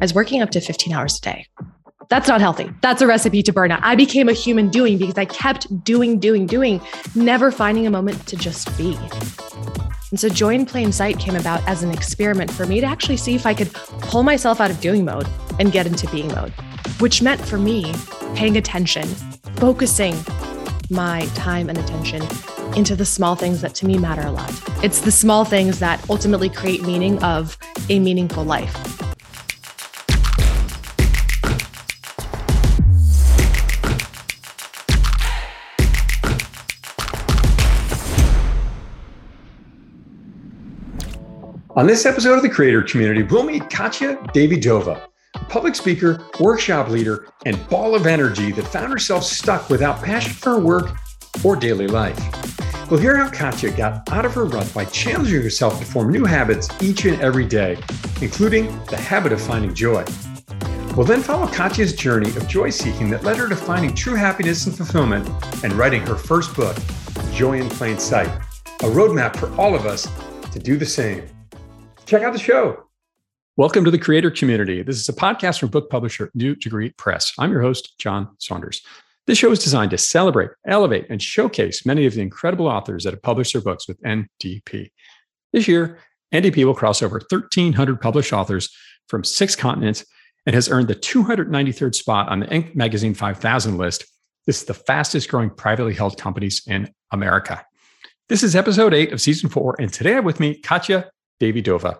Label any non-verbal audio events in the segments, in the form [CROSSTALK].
as working up to 15 hours a day. That's not healthy. That's a recipe to burnout. I became a human doing because I kept doing, doing, doing, never finding a moment to just be. And so Joy in Plain Sight came about as an experiment for me to actually see if I could pull myself out of doing mode and get into being mode, which meant for me paying attention, focusing my time and attention into the small things that to me matter a lot. It's the small things that ultimately create meaning of a meaningful life. On this episode of the Creator Community, we'll meet Katya Davydova, public speaker, workshop leader, and ball of energy that found herself stuck without passion for her work or daily life. We'll hear how Katya got out of her rut by challenging herself to form new habits each and every day, including the habit of finding joy. We'll then follow Katya's journey of joy seeking that led her to finding true happiness and fulfillment and writing her first book, Joy in Plain Sight, a roadmap for all of us to do the same. Check out the show. Welcome to the Creator Community. This is a podcast from book publisher New Degree Press. I'm your host, John Saunders. This show is designed to celebrate, elevate, and showcase many of the incredible authors that have published their books with NDP. This year, NDP will cross over 1,300 published authors from six continents and has earned the 293rd spot on the Inc. Magazine 5000 list. This is the fastest growing privately held companies in America. This is episode eight of season four, and today I have with me Katya Davydova.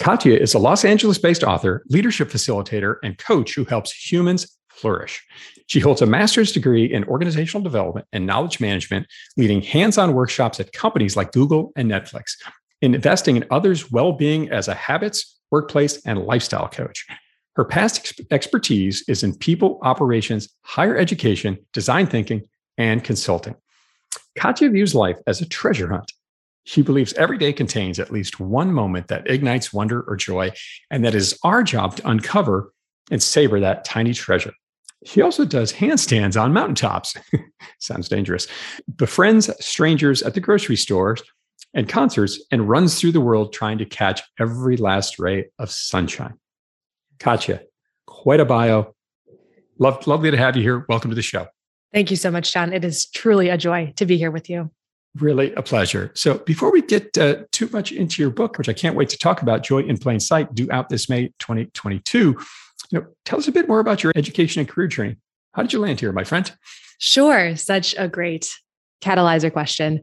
Katya is a Los Angeles based author, leadership facilitator, and coach who helps humans flourish. She holds a master's degree in organizational development and knowledge management, leading hands on workshops at companies like Google and Netflix, in investing in others' well being as a habits, workplace, and lifestyle coach. Her past ex- expertise is in people operations, higher education, design thinking, and consulting. Katya views life as a treasure hunt she believes every day contains at least one moment that ignites wonder or joy, and that is our job to uncover and savor that tiny treasure. She also does handstands on mountaintops. [LAUGHS] Sounds dangerous. Befriends strangers at the grocery stores and concerts and runs through the world trying to catch every last ray of sunshine. Katya, quite a bio. Love, lovely to have you here. Welcome to the show. Thank you so much, John. It is truly a joy to be here with you. Really a pleasure. So, before we get uh, too much into your book, which I can't wait to talk about, Joy in Plain Sight, due out this May 2022, you know, tell us a bit more about your education and career journey. How did you land here, my friend? Sure. Such a great catalyzer question.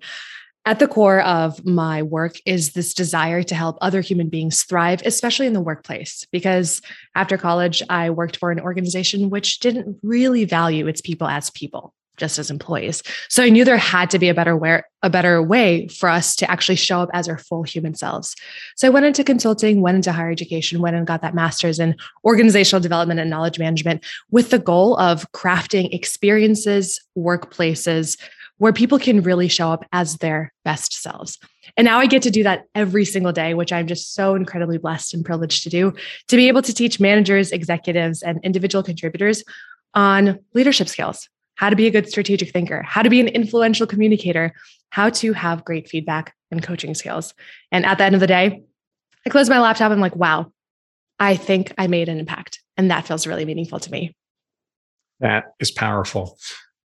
At the core of my work is this desire to help other human beings thrive, especially in the workplace. Because after college, I worked for an organization which didn't really value its people as people just as employees. So I knew there had to be a better way, a better way for us to actually show up as our full human selves. So I went into consulting, went into higher education, went and got that master's in organizational development and knowledge management with the goal of crafting experiences, workplaces where people can really show up as their best selves. And now I get to do that every single day, which I'm just so incredibly blessed and privileged to do, to be able to teach managers, executives, and individual contributors on leadership skills, how to be a good strategic thinker, how to be an influential communicator, how to have great feedback and coaching skills. And at the end of the day, I close my laptop. I'm like, wow, I think I made an impact. And that feels really meaningful to me. That is powerful.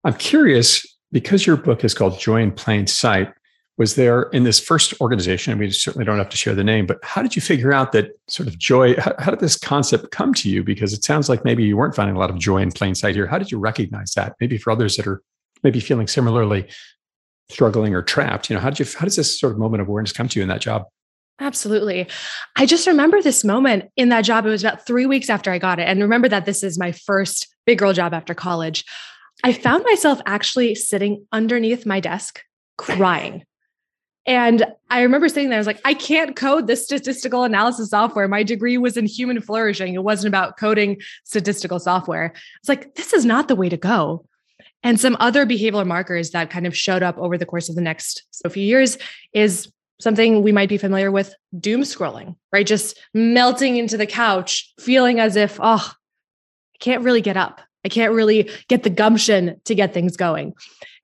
I'm curious because your book is called Joy in Plain Sight was there in this first organization and we certainly don't have to share the name but how did you figure out that sort of joy how, how, did this concept come to you because it sounds like maybe you weren't finding a lot of joy in plain sight here how did you recognize that maybe for others that are maybe feeling similarly struggling or trapped you know how did you how does this sort of moment of awareness come to you in that job Absolutely. I just remember this moment in that job. It was about three weeks after I got it. And remember that this is my first big girl job after college. I found myself actually sitting underneath my desk crying and I remember sitting there, I was like, I can't code this statistical analysis software. My degree was in human flourishing. It wasn't about coding statistical software. It's like, this is not the way to go. And some other behavioral markers that kind of showed up over the course of the next so few years is something we might be familiar with doom scrolling, right? Just melting into the couch, feeling as if, oh, I can't really get up. I can't really get the gumption to get things going.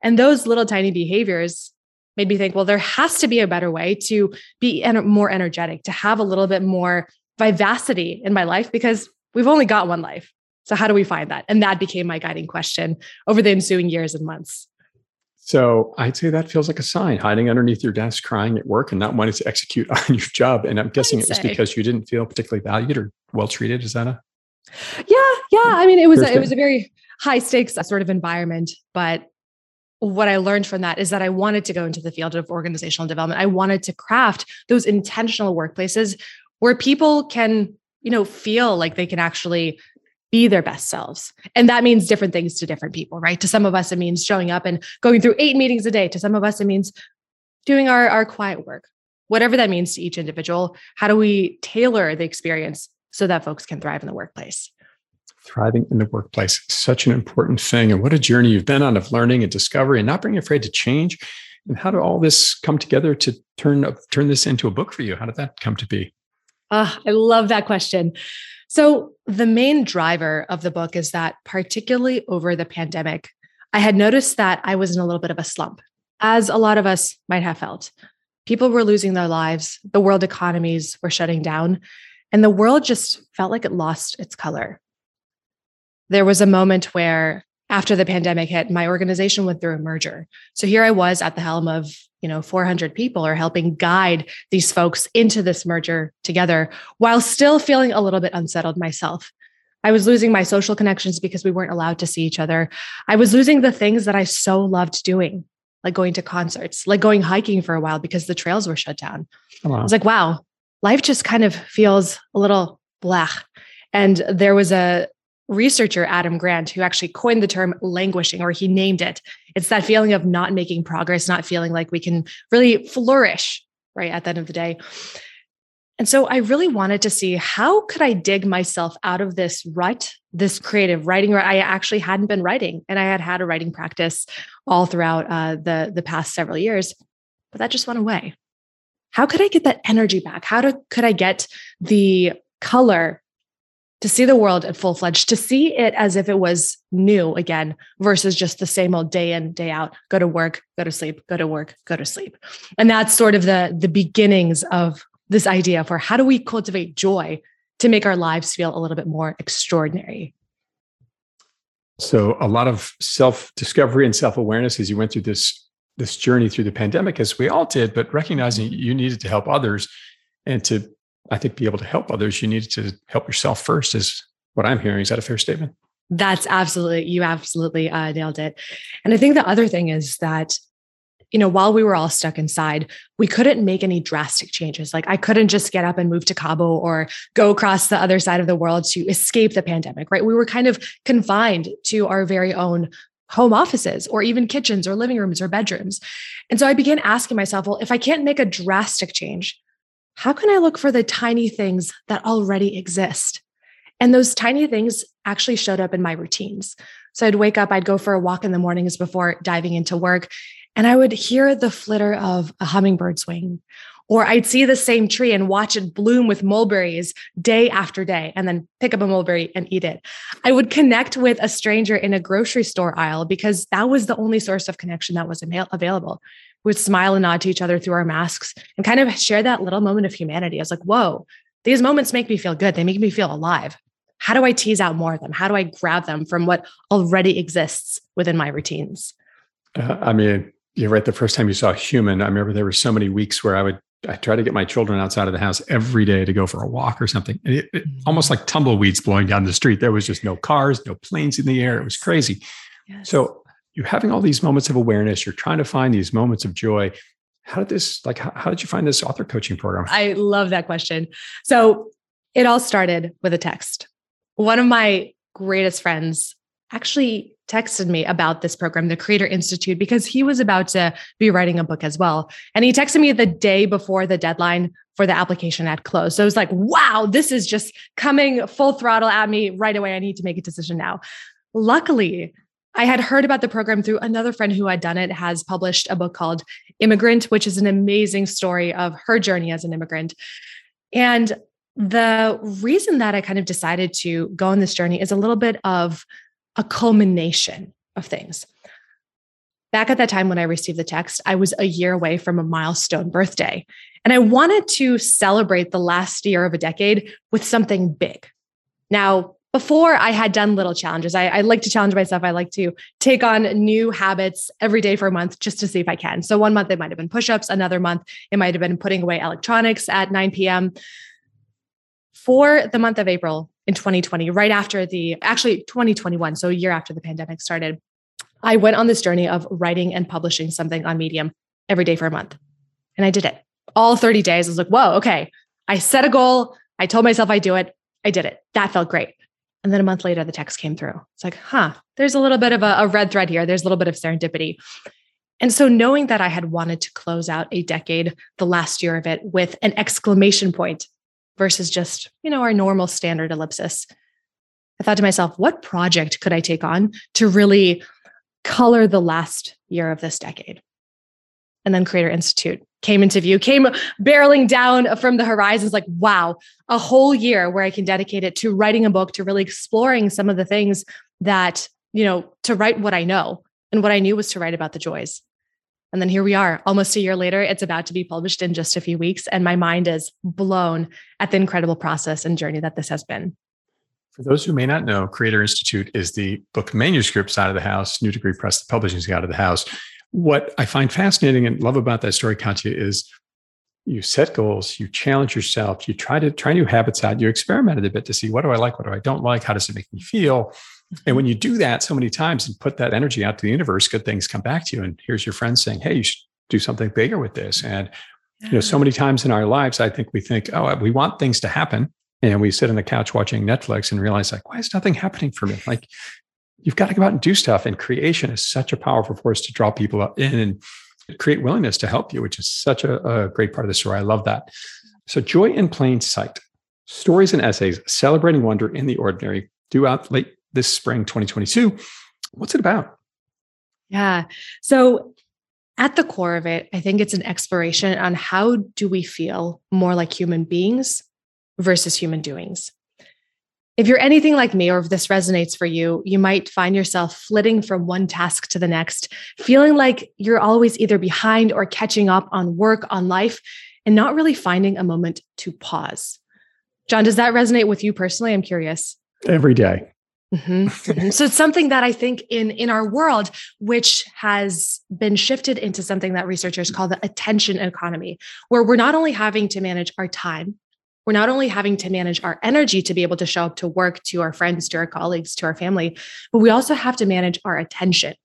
And those little tiny behaviors made me think, well, there has to be a better way to be more energetic, to have a little bit more vivacity in my life because we've only got one life. So, how do we find that? And that became my guiding question over the ensuing years and months. So I'd say that feels like a sign hiding underneath your desk, crying at work and not wanting to execute [LAUGHS] on your job. And I'm guessing it was say. because you didn't feel particularly valued or well treated. Is that a? Yeah. Yeah. I mean, it was, a, it was a very high stakes sort of environment, but what I learned from that is that I wanted to go into the field of organizational development. I wanted to craft those intentional workplaces where people can, you know, feel like they can actually be their best selves. And that means different things to different people, right? To some of us, it means showing up and going through eight meetings a day. To some of us, it means doing our, our quiet work, whatever that means to each individual. How do we tailor the experience so that folks can thrive in the workplace? Thriving in the workplace, such an important thing. And what a journey you've been on of learning and discovery and not being afraid to change. And how did all this come together to turn turn this into a book for you? How did that come to be? Uh, I love that question. So, the main driver of the book is that, particularly over the pandemic, I had noticed that I was in a little bit of a slump, as a lot of us might have felt. People were losing their lives, the world economies were shutting down, and the world just felt like it lost its color. There was a moment where after the pandemic hit, my organization went through a merger. So here I was at the helm of, you know, 400 people or helping guide these folks into this merger together while still feeling a little bit unsettled myself. I was losing my social connections because we weren't allowed to see each other. I was losing the things that I so loved doing, like going to concerts, like going hiking for a while because the trails were shut down. Oh, wow. I was like, wow, life just kind of feels a little blah. And there was a researcher Adam Grant who actually coined the term languishing or he named it. It's that feeling of not making progress, not feeling like we can really flourish right at the end of the day. And so I really wanted to see how could I dig myself out of this rut, this creative writing rut. I actually hadn't been writing and I had had a writing practice all throughout uh, the, the past several years, but that just went away. How could I get that energy back? How to, could I get the color to see the world at full fledged, to see it as if it was new again versus just the same old day in, day out, go to work, go to sleep, go to work, go to sleep. And that's sort of the, the beginnings of this idea for how do we cultivate joy to make our lives feel a little bit more extraordinary. So a lot of self-discovery and self-awareness as you went through this this journey through the pandemic, as we all did, but recognizing you needed to help others and to I think, be able to help others, you need to help yourself first, is what I'm hearing. Is that a fair statement? That's absolutely, you absolutely uh, nailed it. And I think the other thing is that, you know, while we were all stuck inside, we couldn't make any drastic changes. Like I couldn't just get up and move to Cabo or go across the other side of the world to escape the pandemic, right? We were kind of confined to our very own home offices or even kitchens or living rooms or bedrooms. And so I began asking myself, well, if I can't make a drastic change, how can I look for the tiny things that already exist? And those tiny things actually showed up in my routines. So I'd wake up, I'd go for a walk in the mornings before diving into work, and I would hear the flitter of a hummingbird's wing. Or I'd see the same tree and watch it bloom with mulberries day after day, and then pick up a mulberry and eat it. I would connect with a stranger in a grocery store aisle because that was the only source of connection that was available would smile and nod to each other through our masks and kind of share that little moment of humanity. I was like, whoa, these moments make me feel good. They make me feel alive. How do I tease out more of them? How do I grab them from what already exists within my routines? Uh, I mean, you're right. The first time you saw a human, I remember there were so many weeks where I would I try to get my children outside of the house every day to go for a walk or something. It, it, mm-hmm. almost like tumbleweeds blowing down the street. There was just no cars, no planes in the air. It was crazy. Yes. So you're having all these moments of awareness you're trying to find these moments of joy. How did this like how, how, did you find this author coaching program? I love that question. So it all started with a text. One of my greatest friends actually texted me about this program the creator institute because he was about to be writing a book as well. And he texted me the day before the deadline for the application had closed. So it was like wow this is just coming full throttle at me right away. I need to make a decision now. Luckily I had heard about the program through another friend who had done it, has published a book called Immigrant, which is an amazing story of her journey as an immigrant. And the reason that I kind of decided to go on this journey is a little bit of a culmination of things. Back at that time when I received the text, I was a year away from a milestone birthday. And I wanted to celebrate the last year of a decade with something big Now, before I had done little challenges. I, I, like to challenge myself. I like to take on new habits every day for a month just to see if I can. So one month it might have been push-ups, another month it might have been putting away electronics at 9 p.m. For the month of April in 2020, right after the actually 2021, so a year after the pandemic started, I went on this journey of writing and publishing something on Medium every day for a month. And I did it. All 30 days. I was like, whoa, okay. I set a goal. I told myself I'd do it. I did it. That felt great. And then a month later, the text came through. It's like, huh, there's a little bit of a, a, red thread here. There's a little bit of serendipity. And so, knowing that I had wanted to close out a decade, the last year of it, with an exclamation point versus just, you know, our normal standard ellipsis, I thought to myself, what project could I take on to really color the last year of this decade? And then Creator Institute came into view, came barreling down from the horizons like, wow, a whole year where I can dedicate it to writing a book, to really exploring some of the things that, you know, to write what I know. And what I knew was to write about the joys. And then here we are, almost a year later. It's about to be published in just a few weeks. And my mind is blown at the incredible process and journey that this has been. For those who may not know, Creator Institute is the book manuscript side of the house, New Degree Press, the publishing side of the house what I find fascinating and love about that story, Katya, is you set goals, you challenge yourself, you try to try new habits out, you experimented a bit to see what do I like, what do I don't like, how does it make me feel. And when you do that so many times and put that energy out to the universe, good things come back to you. And here's your friend saying, Hey, you should do something bigger with this. And you know, so many times in our lives, I think we think, oh, we want things to happen. And we sit on the couch watching Netflix and realize, like, why is nothing happening for me? Like, you've got to go out and do stuff. And creation is such a powerful force to draw people in and create willingness to help you, which is such a, a great part of the story. I love that. So, Joy in Plain Sight stories and essays celebrating wonder in the ordinary, due out late this spring 2022. What's it about? Yeah. So, at the core of it, I think it's an exploration on how do we feel more like human beings versus human doings. If you're anything like me, or if this resonates for you, you might find yourself flitting from one task to the next, feeling like you're always either behind or catching up on work, on life, and not really finding a moment to pause. John, does that resonate with you personally? I'm curious. Every day. Mm-hmm. [LAUGHS] mm-hmm. so it's something that I think in in our world, which has been shifted into something that researchers call the attention economy, where we're not only having to manage our time, we're not only having to manage our energy to be able to show up to work, to our friends, to our colleagues, to our family, but we also have to manage our attention,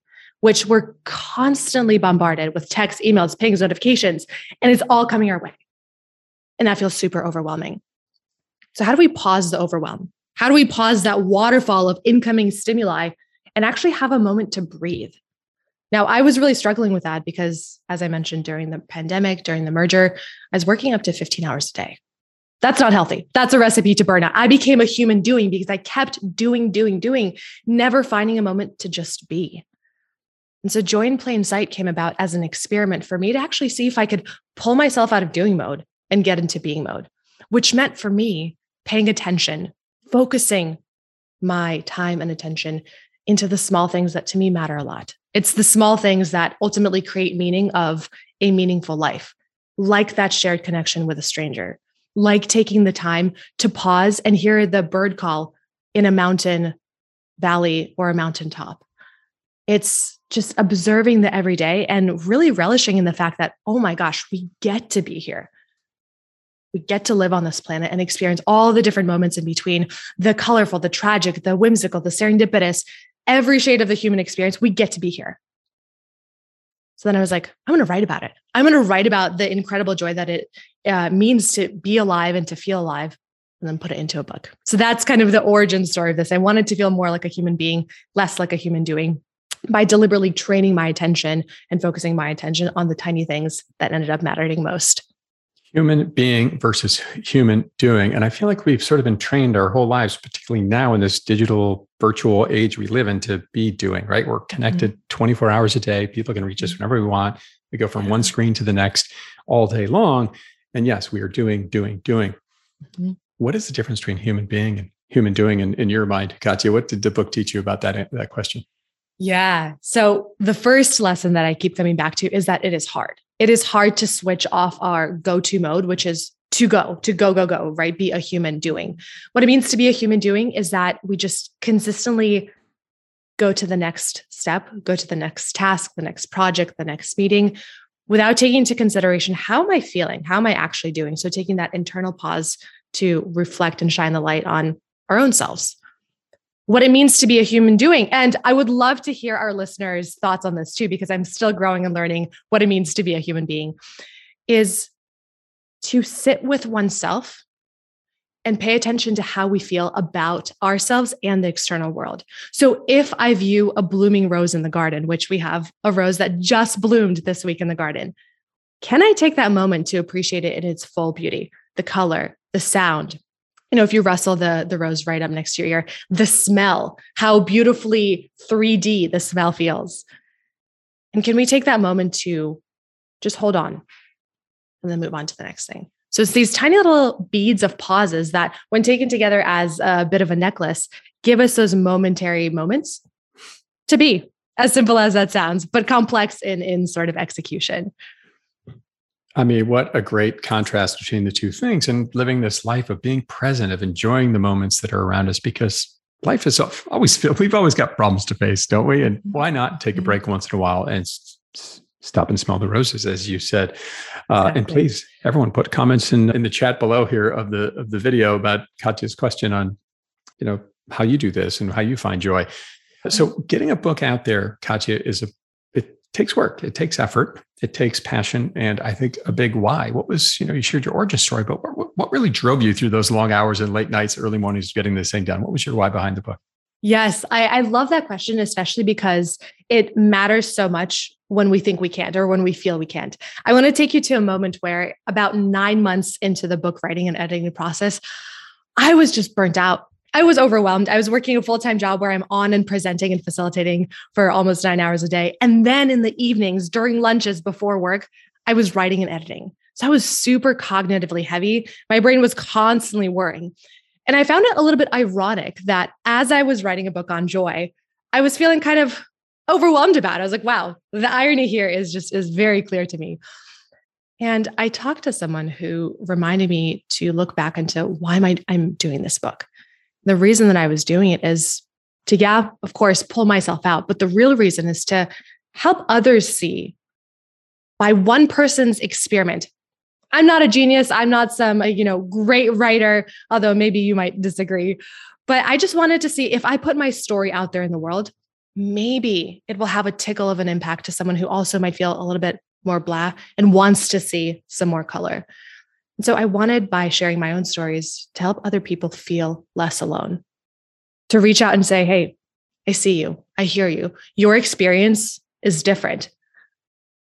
which we're constantly bombarded with texts, emails, pings, notifications, and it's all coming our way. And that feels super overwhelming. So, how do we pause the overwhelm? How do we pause that waterfall of incoming stimuli and actually have a moment to breathe? Now, I was really struggling with that because, as I mentioned during the pandemic, during the merger, I was working up to 15 hours a day. That's not healthy. That's a recipe to burnout. I became a human doing because I kept doing, doing, doing, never finding a moment to just be. And so Joy in Plain Sight came about as an experiment for me to actually see if I could pull myself out of doing mode and get into being mode, which meant for me paying attention, focusing my time and attention into the small things that to me matter a lot. It's the small things that ultimately create meaning of a meaningful life, like that shared connection with a stranger, like taking the time to pause and hear the bird call in a mountain valley or a mountaintop. It's just observing the everyday and really relishing in the fact that, oh my gosh, we get to be here. We get to live on this planet and experience all the different moments in between the colorful, the tragic, the whimsical, the serendipitous, every shade of the human experience. We get to be here. So then I was like, I'm going to write about it. I'm going to write about the incredible joy that it uh, means to be alive and to feel alive, and then put it into a book. So that's kind of the origin story of this. I wanted to feel more like a human being, less like a human doing by deliberately training my attention and focusing my attention on the tiny things that ended up mattering most human being versus human doing. And I feel like we've sort of been trained our whole lives, particularly now in this digital virtual age we live in, to be doing, right? We're connected mm-hmm. 24 hours a day. People can reach us mm-hmm. whenever we want. We go from one screen to the next all day long. And yes, we are doing, doing, doing. Mm-hmm. What is the difference between human being and human doing in, in your mind, Katya? What did the book teach you about that, that question? Yeah. So the first lesson that I keep coming back to is that it is hard it is hard to switch off our go to mode, which is to go, to go, go, go, right? Be a human doing. What it means to be a human doing is that we just consistently go to the next step, go to the next task, the next project, the next meeting without taking into consideration how am I feeling? How am I actually doing? So taking that internal pause to reflect and shine the light on our own selves. What it means to be a human doing. And I would love to hear our listeners' thoughts on this too, because I'm still growing and learning what it means to be a human being. Is to sit with oneself and pay attention to how we feel about ourselves and the external world. So, if I view a blooming rose in the garden, which we have a rose that just bloomed this week in the garden, can I take that moment to appreciate it in its full beauty? The color, the sound. You know, if you wrestle the, the rose right up next to your ear, the smell, how beautifully 3D the smell feels. And can we take that moment to just hold on and then move on to the next thing. So it's these tiny little beads of pauses that, when taken together as a bit of a necklace, give us those momentary moments to be, as simple as that sounds, but complex in, in sort of execution. I mean, what a great contrast between the two things and living this life of being present, of enjoying the moments that are around us because life is always, we've always got problems to face, don't we? And why not take a mm-hmm. break once in a while and stop and smell the roses, as you said. Uh, exactly. And please, everyone, put comments in in the chat below here of the of the video about Katya's question on, you know, how you do this and how you find joy. So, getting a book out there, Katya, is a takes work, it takes effort, it takes passion, and I think a big why. What was you know you shared your origin story, but what, what really drove you through those long hours and late nights, early mornings, getting this thing done? What was your why behind the book? Yes, I, I love that question, especially because it matters so much when we think we can't or when we feel we can't. I want to take you to a moment where, about nine months into the book writing and editing process, I was just burnt out. I was overwhelmed. I was working a full time job where I'm on and presenting and facilitating for almost nine hours a day. And then in the evenings, during lunches before work, I was writing and editing. So I was super cognitively heavy. My brain was constantly worrying. And I found it a little bit ironic that as I was writing a book on joy, I was feeling kind of overwhelmed about it. I was like, wow, the irony here is just is very clear to me. And I talked to someone who reminded me to look back into why am I I'm doing this book. The reason that I was doing it is to yeah, of course, pull myself out, but the real reason is to help others see by one person's experiment I'm not a genius. I'm not some, uh, you know, great writer, although maybe you might disagree. But I just wanted to see if I put my story out there in the world, maybe it will have a tickle of an impact to someone who also might feel a little bit more blah and wants to see some more color. And so I wanted by sharing my own stories to help other people feel less alone, to reach out and say, hey, I see you. I hear you. Your experience is different.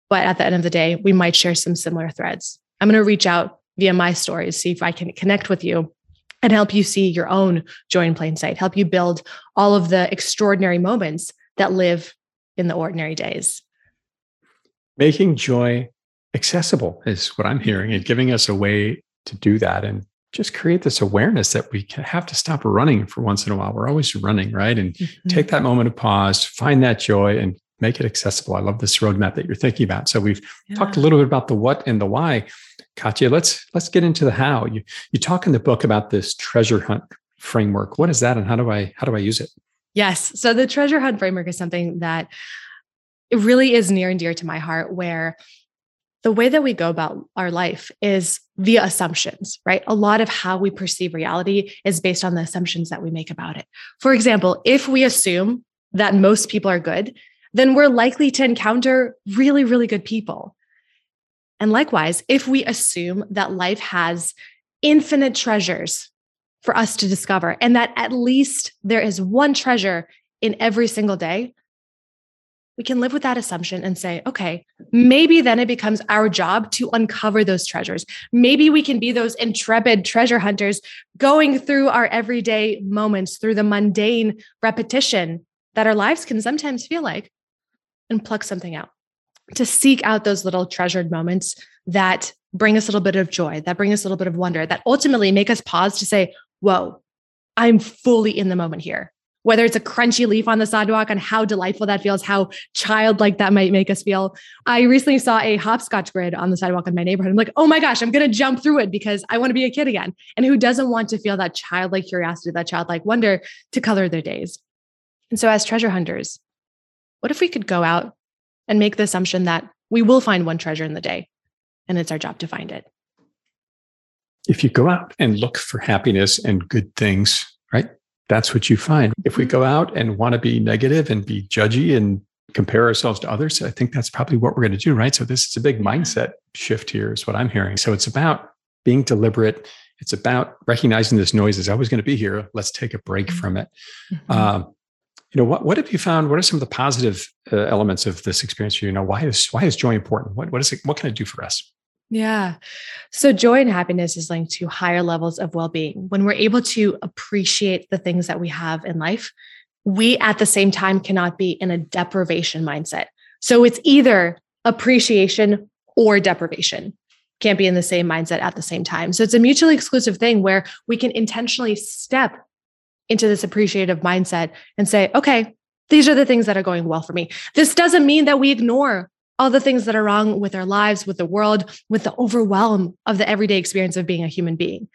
But at the end of the day, we might share some similar threads. I'm going to reach out via my stories, see if I can connect with you and help you see your own joy in plain sight, help you build all of the extraordinary moments that live in the ordinary days. Making joy accessible is what I'm hearing and giving us a way to do that and just create this awareness that we have to stop running for once in a while. We're always running, right? And mm-hmm. take that moment of pause, find that joy, and make it accessible. I love this roadmap that you're thinking about. So we've yeah. talked a little bit about the what and the why. Katya, let's let's get into the how. You you talk in the book about this treasure hunt framework. What is that and how do I how do I use it? Yes. So the treasure hunt framework is something that it really is near and dear to my heart where the way that we go about our life is via assumptions, right? A lot of how we perceive reality is based on the assumptions that we make about it. For example, if we assume that most people are good, then we're likely to encounter really, really good people. And likewise, if we assume that life has infinite treasures for us to discover, and that at least there is one treasure in every single day, we can live with that assumption and say, okay, maybe then it becomes our job to uncover those treasures. Maybe we can be those intrepid treasure hunters going through our everyday moments, through the mundane repetition that our lives can sometimes feel like, and pluck something out, to seek out those little treasured moments that bring us a little bit of joy, that bring us a little bit of wonder, that ultimately make us pause to say, Whoa, I'm fully in the moment here. Whether it's a crunchy leaf on the sidewalk and how delightful that feels, how childlike that might make us feel. I recently saw a hopscotch grid on the sidewalk in my neighborhood. I'm like, oh my gosh, I'm going to jump through it because I want to be a kid again. And who doesn't want to feel that childlike curiosity, that childlike wonder to color their days? And so, as treasure hunters, what if we could go out and make the assumption that we will find one treasure in the day and it's our job to find it? If you go out and look for happiness and good things, right? That's what you find. If we go out and want to be negative and be judgy and compare ourselves to others, I think that's probably what we're going to do, right? So this is a big mindset shift here, is what I'm hearing. So it's about being deliberate. It's about recognizing this noise is always going to be here. Let's take a break mm-hmm. from it. Mm-hmm. Um, you know, what, what have you found? What are some of the positive uh, elements of this experience for you? You know, why is why is joy important? What what is it? What can it do for us? Yeah. So joy and happiness is linked to higher levels of well being. When we're able to appreciate the things that we have in life, we at the same time cannot be in a deprivation mindset. So it's either appreciation or deprivation. Can't be in the same mindset at the same time. So it's a mutually exclusive thing where we can intentionally step into this appreciative mindset and say, okay, these are the things that are going well for me. This doesn't mean that we ignore all the things that are wrong with our lives, with the world, with the overwhelm of the everyday experience of being a human being.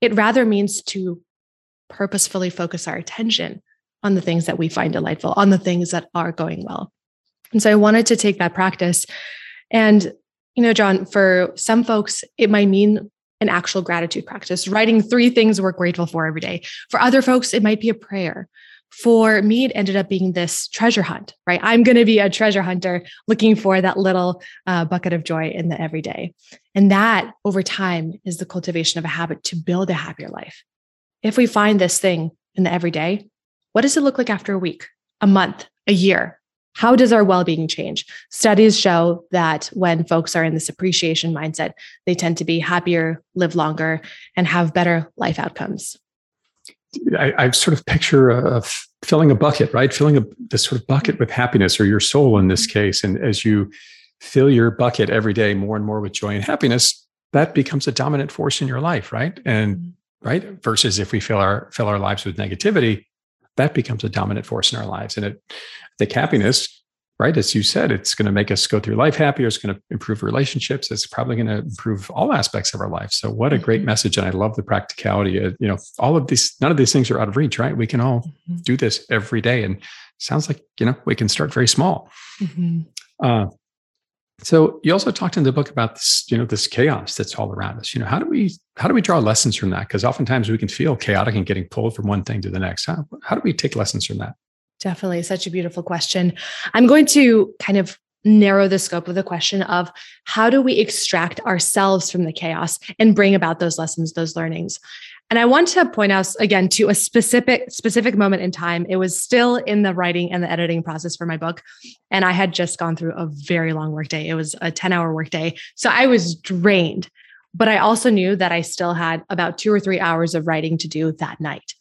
It rather means to purposefully focus our attention on the things that we find delightful, on the things that are going well. And so I wanted to take that practice. And, you know, John, for some folks, it might mean an actual gratitude practice, writing three things we're grateful for every day. For other folks, it might be a prayer for me, it ended up being this treasure hunt, right? I'm going to be a treasure hunter looking for that little uh, bucket of joy in the everyday. And that over time is the cultivation of a habit to build a happier life. If we find this thing in the everyday, what does it look like after a week, a month, a year? How does our well being change? Studies show that when folks are in this appreciation mindset, they tend to be happier, live longer, and have better life outcomes. I, I, sort of picture a, a filling a bucket, right? Filling a this sort of bucket with happiness, or your soul in this mm-hmm. case. And as you fill your bucket every day more and more with joy and happiness, that becomes a dominant force in your life, right? And mm-hmm. right versus if we fill our fill our lives with negativity, that becomes a dominant force in our lives. And it, I think happiness right? As you said, it's going to make us go through life happier. It's going to improve relationships. It's probably going to improve all aspects of our life. So, what a great mm-hmm. message! And I love the practicality. Of, you know, all of these, none of these things are out of reach, right? We can all mm-hmm. do this every day, and sounds like you know we can start very small. Mm-hmm. Uh, so, you also talked in the book about this, you know, this chaos that's all around us. You know, how do we how do we draw lessons from that? Because oftentimes we can feel chaotic and getting pulled from one thing to the next. How, how do we take lessons from that? Definitely. Such a beautiful question. I'm going to kind of narrow the scope of the question of how do we extract ourselves from the chaos and bring about those lessons, those learnings. And I want to point us again to a specific specific moment in time. It was still in the writing and the editing process for my book, and I had just gone through a very long workday. It was a 10-hour workday. So I was drained, but I also knew that I still had about 2 or 3 hours of writing to do that night.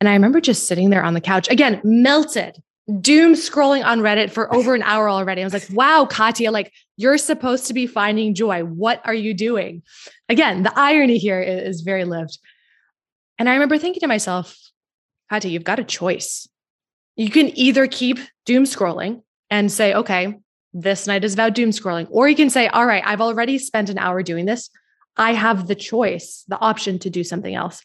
And I remember just sitting there on the couch, again, melted, doom scrolling on Reddit for over an hour already. I was like, wow, Katya, like you're supposed to be finding joy. What are you doing? Again, the irony here is very lived. And I remember thinking to myself, Katya, you've got a choice. You can either keep doom scrolling and say, okay, this night is about doom scrolling, or you can say, all right, I've already spent an hour doing this. I have the choice, the option to do something else.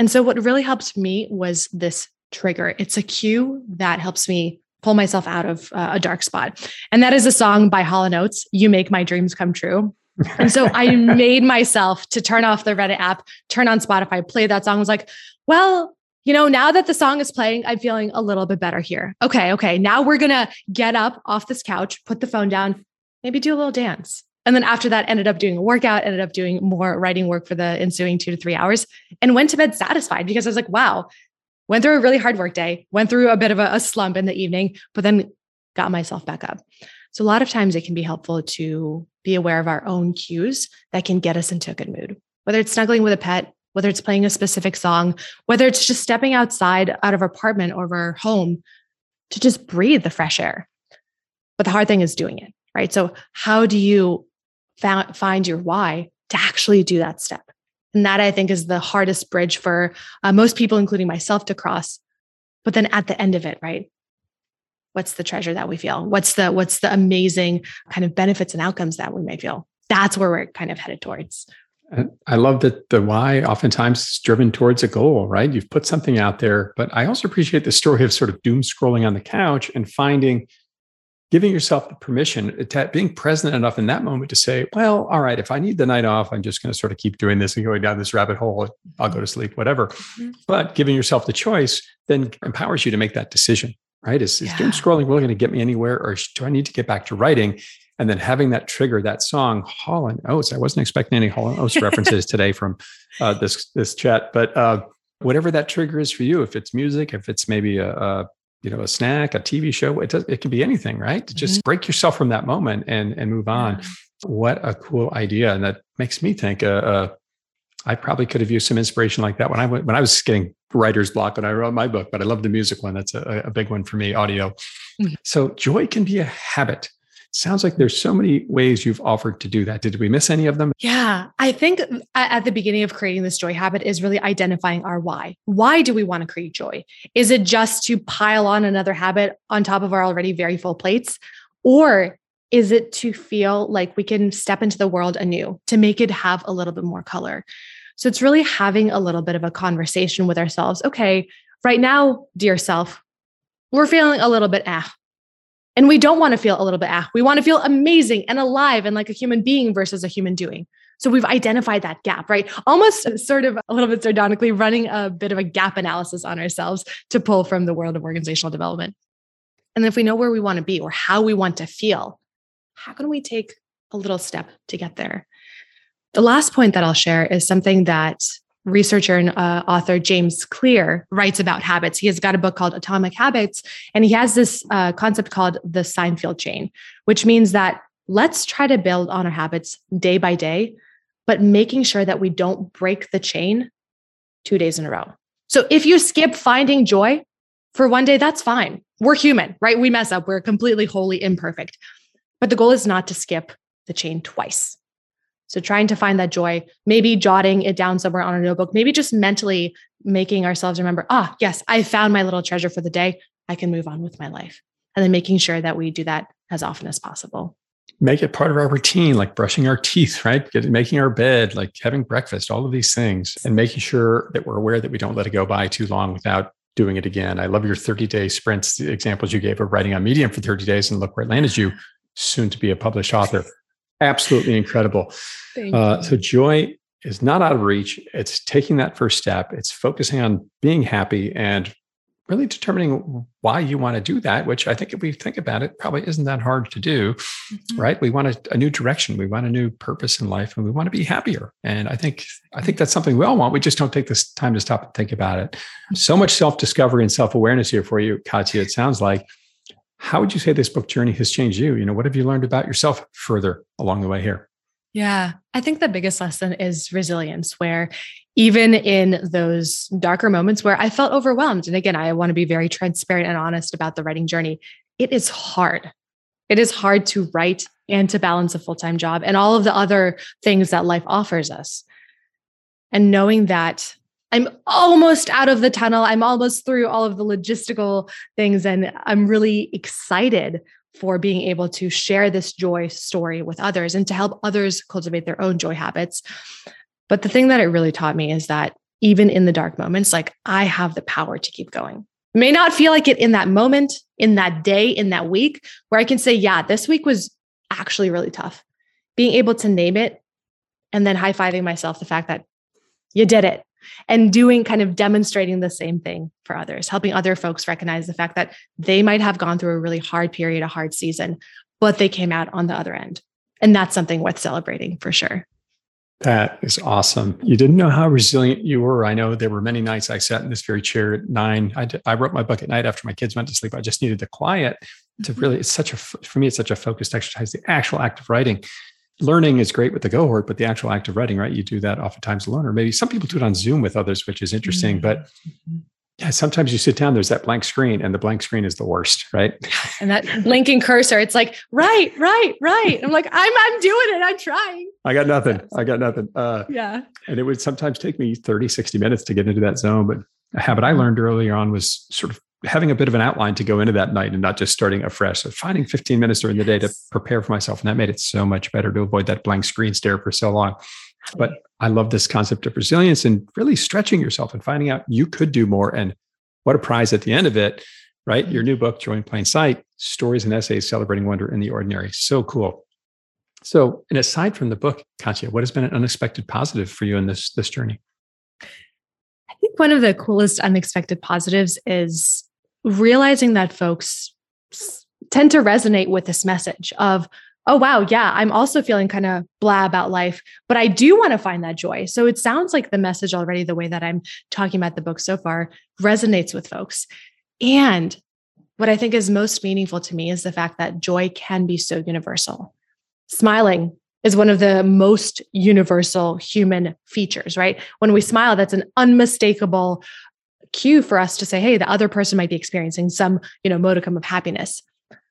And so, what really helped me was this trigger. It's a cue that helps me pull myself out of uh, a dark spot. And that is a song by Hall & Oates, You Make My Dreams Come True. and so I [LAUGHS] made myself to turn off the Reddit app, turn on Spotify, play that song. I was like, well, you know, now that the song is playing, I'm feeling a little bit better here. Okay, okay. Now we're going to get up off this couch, put the phone down, maybe do a little dance. And then after that, ended up doing a workout, ended up doing more writing work for the ensuing two to three hours, and went to bed satisfied because I was like, wow, went through a really hard work day, went through a bit of a, a slump in the evening, but then got myself back up. So a lot of times it can be helpful to be aware of our own cues that can get us into a good mood, whether it's snuggling with a pet, whether it's playing a specific song, whether it's just stepping outside out of our apartment or our home to just breathe the fresh air. But the hard thing is doing it, right? So how do you find your why to actually do that step. And that I think is the hardest bridge for uh, most people, including myself, to cross. But then at the end of it, right? What's the treasure that we feel? What's the what's the amazing kind of benefits and outcomes that we may feel? That's where we're kind of headed towards. I love that the why oftentimes is driven towards a goal, right? You've put something out there, but I also appreciate the story of sort of doom scrolling on the couch and finding, giving yourself the permission, to being present enough in that moment to say, well, all right, if I need the night off, I'm just going to sort of keep doing this and going down this rabbit hole. I'll go to sleep, whatever. Mm-hmm. But giving yourself the choice then empowers you to make that decision, right? Is, yeah. is doom scrolling really going to get me anywhere or do I need to get back to writing? and then having that trigger that song Hall and Oates. I wasn't expecting any Hall and Oates references [LAUGHS] today from uh, this this chat, but uh, whatever that trigger is for you, if it's music, if it's maybe a, a you know a snack, a TV show, it does, it can be anything, right? Mm-hmm. Just break yourself from that moment and and move on. Yeah. What a cool idea, and that makes me think. Uh, uh, I probably could have used some inspiration like that when I went when I was getting writer's block when I wrote my book, but I love the music one. That's a, a big one for me, audio. Mm-hmm. So joy can be a habit. Sounds like there's so many ways you've offered to do that. Did we miss any of them? Yeah, I think at the beginning of creating this joy habit is really identifying our why. Why do we want to create joy? Is it just to pile on another habit on top of our already very full plates? Or is it to feel like we can step into the world anew to make it have a little bit more color? So it's really having a little bit of a conversation with ourselves. Okay, right now, dear self, we're feeling a little bit ah, and we don't want to feel a little bit ah, we want to feel amazing and alive and like a human being versus a human doing. So we've identified that gap, right? Almost [LAUGHS] sort of a little bit sardonically running a bit of a gap analysis on ourselves to pull from the world of organizational development. And if we know where we want to be or how we want to feel, how can we take a little step to get there? The last point that I'll share is something that researcher and uh, author James Clear writes about habits. He has got a book called Atomic Habits, and he has this uh, concept called the Seinfeld chain, which means that let's try to build on our habits day by day, but making sure that we don't break the chain two days in a row. So if you skip finding joy for one day, that's fine. We're human, right? We mess up, we're completely, wholly imperfect. But the goal is not to skip the chain twice. So trying to find that joy, maybe jotting it down somewhere on a notebook, maybe just mentally making ourselves remember, ah, yes, I found my little treasure for the day. I can move on with my life. And then making sure that we do that as often as possible. Make it part of our routine, like brushing our teeth, right? Making our bed, like having breakfast, all of these things, and making sure that we're aware that we don't let it go by too long without doing it again. I love your 30 day sprints, the examples you gave of writing on Medium for 30 days and look where it landed you, soon to be a published author absolutely incredible. Uh, so joy is not out of reach. It's taking that first step. It's focusing on being happy and really determining why you want to do that, which I think if we think about it, probably isn't that hard to do, mm-hmm. right? We want a, a, new direction. We want a new purpose in life and we want to be happier. And I think, I think that's something we all want. We just don't take this time to stop and think about it. So much self-discovery and self-awareness here for you, Katya, it sounds like. How would you say this book journey has changed you? You know, what have you learned about yourself further along the way here? Yeah, I think the biggest lesson is resilience, where even in those darker moments where I felt overwhelmed, and again, I want to be very transparent and honest about the writing journey, it is hard. It is hard to write and to balance a full time job and all of the other things that life offers us. And knowing that I'm almost out of the tunnel. I'm almost through all of the logistical things. And I'm really excited for being able to share this joy story with others and to help others cultivate their own joy habits. But the thing that it really taught me is that even in the dark moments, like I have the power to keep going. May not feel like it in that moment, in that day, in that week, where I can say, yeah, this week was actually really tough. Being able to name it and then high fiving myself the fact that you did it and doing kind of demonstrating the same thing for others, helping other folks recognize the fact that they might have gone through a really hard period, a hard season, but they came out on the other end. And that's something worth celebrating for sure. That is awesome. You didn't know how resilient you were. I know there were many nights I sat in this very chair at nine. I, did, I wrote my book at night after my kids went to sleep. I just needed the quiet to mm-hmm. really, it's such a, for me, it's such a focused exercise. The actual act of writing learning is great with the cohort, but the actual act of writing, right? You do that oftentimes alone, or maybe some people do it on Zoom with others, which is interesting. Mm-hmm. But mm-hmm. yeah, sometimes you sit down, there's that blank screen, and the blank screen is the worst, right? And that blinking cursor, it's like, right, right, right. I'm like, I'm I'm doing it. I'm trying. I got nothing. I got nothing. Uh, yeah. And it would sometimes take me 30, 60 minutes to get into that zone. But a habit I learned earlier on was sort of having a bit of an outline to go into that night and not just starting afresh. So finding 15 minutes during the day to prepare for myself. And that made it so much better to avoid that blank screen stare for so long. But I love this concept of resilience and really stretching yourself and finding out you could do more. And what a prize at the end of it, right? Your new book, Joy in Plain Sight, stories and essays celebrating wonder in the ordinary. So cool. So, and aside from the book, Katya, what has been an unexpected positive for you in this this journey? I think one of the coolest unexpected positives is realizing that folks tend to resonate with this message of, oh, wow, yeah, I'm also feeling kind of blah about life, but I do want to find that joy. So it sounds like the message already, the way that I'm talking about the book so far, resonates with folks. And what I think is most meaningful to me is the fact that joy can be so universal. Smiling is one of the most universal human features, right? When we smile, that's an unmistakable cue for us to say, hey, the other person might be experiencing some, you know, modicum of happiness.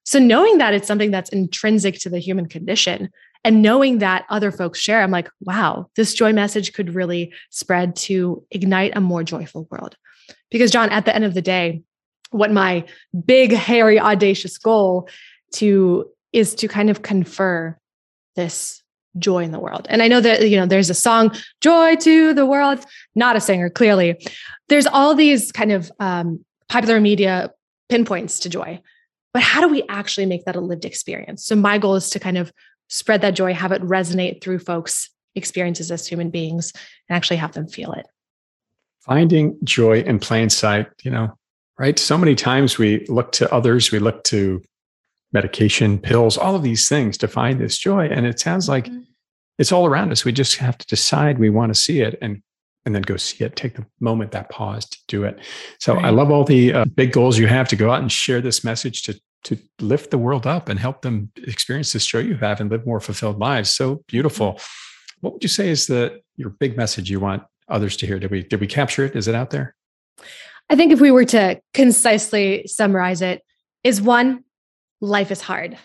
So knowing that it's something that's intrinsic to the human condition and knowing that other folks share, I'm like, wow, this joy message could really spread to ignite a more joyful world. Because John, at the end of the day, what my big, hairy, audacious goal to is to kind of confer this joy in the world. And I know that, you know, there's a song, Joy to the World, not a singer, clearly. There's all these kind of um, popular media pinpoints to joy. But how do we actually make that a lived experience? So my goal is to kind of spread that joy, have it resonate through folks' experiences as human beings, and actually have them feel it. Finding joy in plain sight, you know, right? So many times we look to others, we look to medication, pills, all of these things to find this joy. And it sounds like mm-hmm. it's all around us. We just have to decide we want to see it and and then go see it. Take the moment, that pause to do it. So right. I love all the uh, big goals you have to go out and share this message to to lift the world up and help them experience this joy you have and live more fulfilled lives. So beautiful. Mm-hmm. What would you say is the your big message you want others to hear? Did we did we capture it? Is it out there? I think if we were to concisely summarize it, is one, life is hard.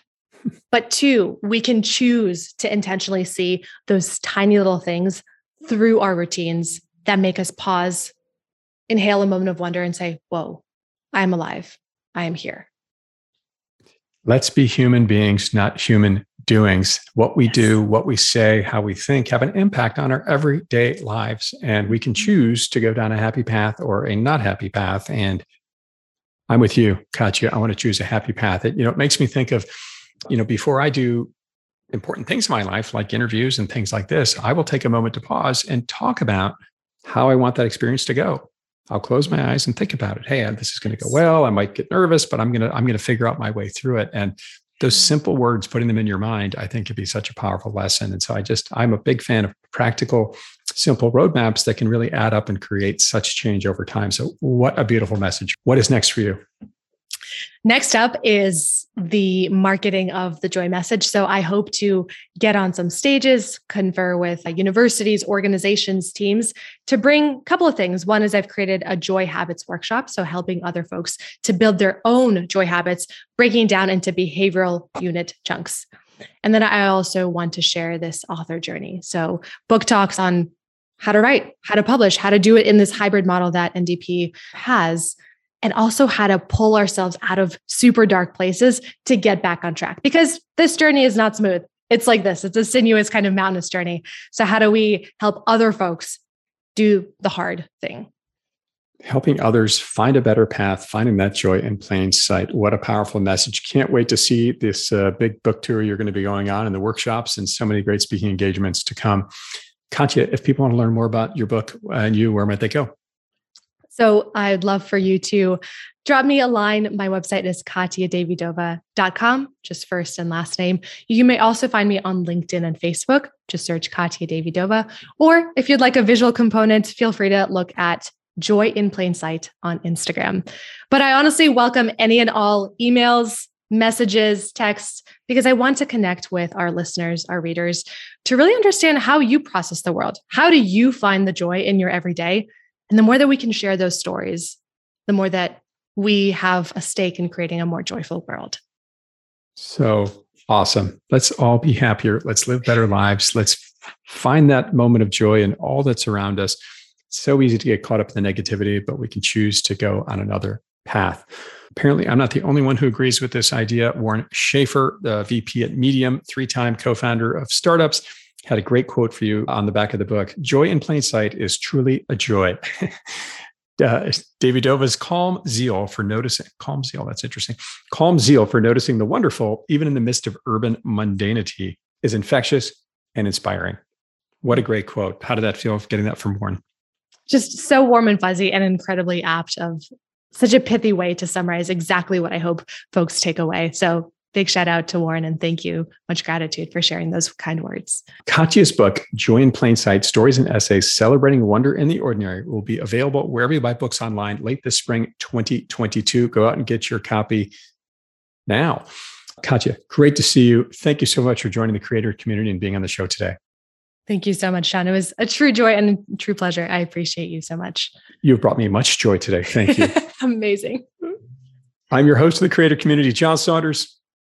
But two, we can choose to intentionally see those tiny little things through our routines that make us pause, inhale a moment of wonder, and say, Whoa, I am alive. I am here. Let's be human beings, not human doings. What we yes. do, what we say, how we think have an impact on our everyday lives. And we can mm-hmm. choose to go down a happy path or a not happy path. And I'm with you, Katya. I want to choose a happy path. It, you know, it makes me think of, you know, before I do important things in my life, like interviews and things like this, I will take a moment to pause and talk about how I want that experience to go. I'll close my eyes and think about it. Hey, this is going to go well. I might get nervous, but I'm going to I'm going to figure out my way through it. And those simple words, putting them in your mind, I think could be such a powerful lesson. And so I just I'm a big fan of practical simple roadmaps that can really add up and create such change over time. So, what a beautiful message. What is next for you? Next up is the marketing of the joy message. So I hope to get on some stages, confer with uh, universities, organizations, teams to bring a couple of things. One is I've created a joy habits workshop. So helping other folks to build their own joy habits, breaking down into behavioral unit chunks. And then I also want to share this author journey. So book talks on how to write, how to publish, how to do it in this hybrid model that NDP has, and also how to pull ourselves out of super dark places to get back on track. Because this journey is not smooth. It's like this it's a sinuous kind of mountainous journey. So, how do we help other folks do the hard thing? Helping others find a better path, finding that joy in plain sight. What a powerful message. Can't wait to see this uh, big book tour you're going to be going on and the workshops and so many great speaking engagements to come. Katya, if people want to learn more about your book and you, where might they go? So I'd love for you to drop me a line. My website is katyadavydova.com, just first and last name. You may also find me on LinkedIn and Facebook. Just search Katya Davydova. Or if you'd like a visual component, feel free to look at Joy in Plain Sight on Instagram. But I honestly welcome any and all emails, messages, texts, because I want to connect with our listeners, our readers, to really understand how you process the world. How do you find the joy in your everyday? And the more that we can share those stories, the more that we have a stake in creating a more joyful world. So awesome. Let's all be happier. Let's live better lives. Let's find that moment of joy in all that's around us. It's so easy to get caught up in the negativity, but we can choose to go on another path. Apparently, I'm not the only one who agrees with this idea. Warren Schaefer, the VP at Medium, three time co founder of startups, had a great quote for you on the back of the book Joy in plain sight is truly a joy. [LAUGHS] uh, Dova's calm zeal for noticing, calm zeal, that's interesting. Calm zeal for noticing the wonderful, even in the midst of urban mundanity, is infectious and inspiring. What a great quote. How did that feel getting that from Warren? Just so warm and fuzzy and incredibly apt of such a pithy way to summarize exactly what I hope folks take away. So big shout out to Warren and thank you. Much gratitude for sharing those kind words. Katya's book, Joy in Plain Sight Stories and Essays Celebrating Wonder in the Ordinary, will be available wherever you buy books online late this spring 2022. Go out and get your copy now. Katya, great to see you. Thank you so much for joining the creator community and being on the show today. Thank you so much, John. It was a true joy and a true pleasure. I appreciate you so much. You've brought me much joy today. Thank you. [LAUGHS] Amazing. I'm your host of the creator community, John Saunders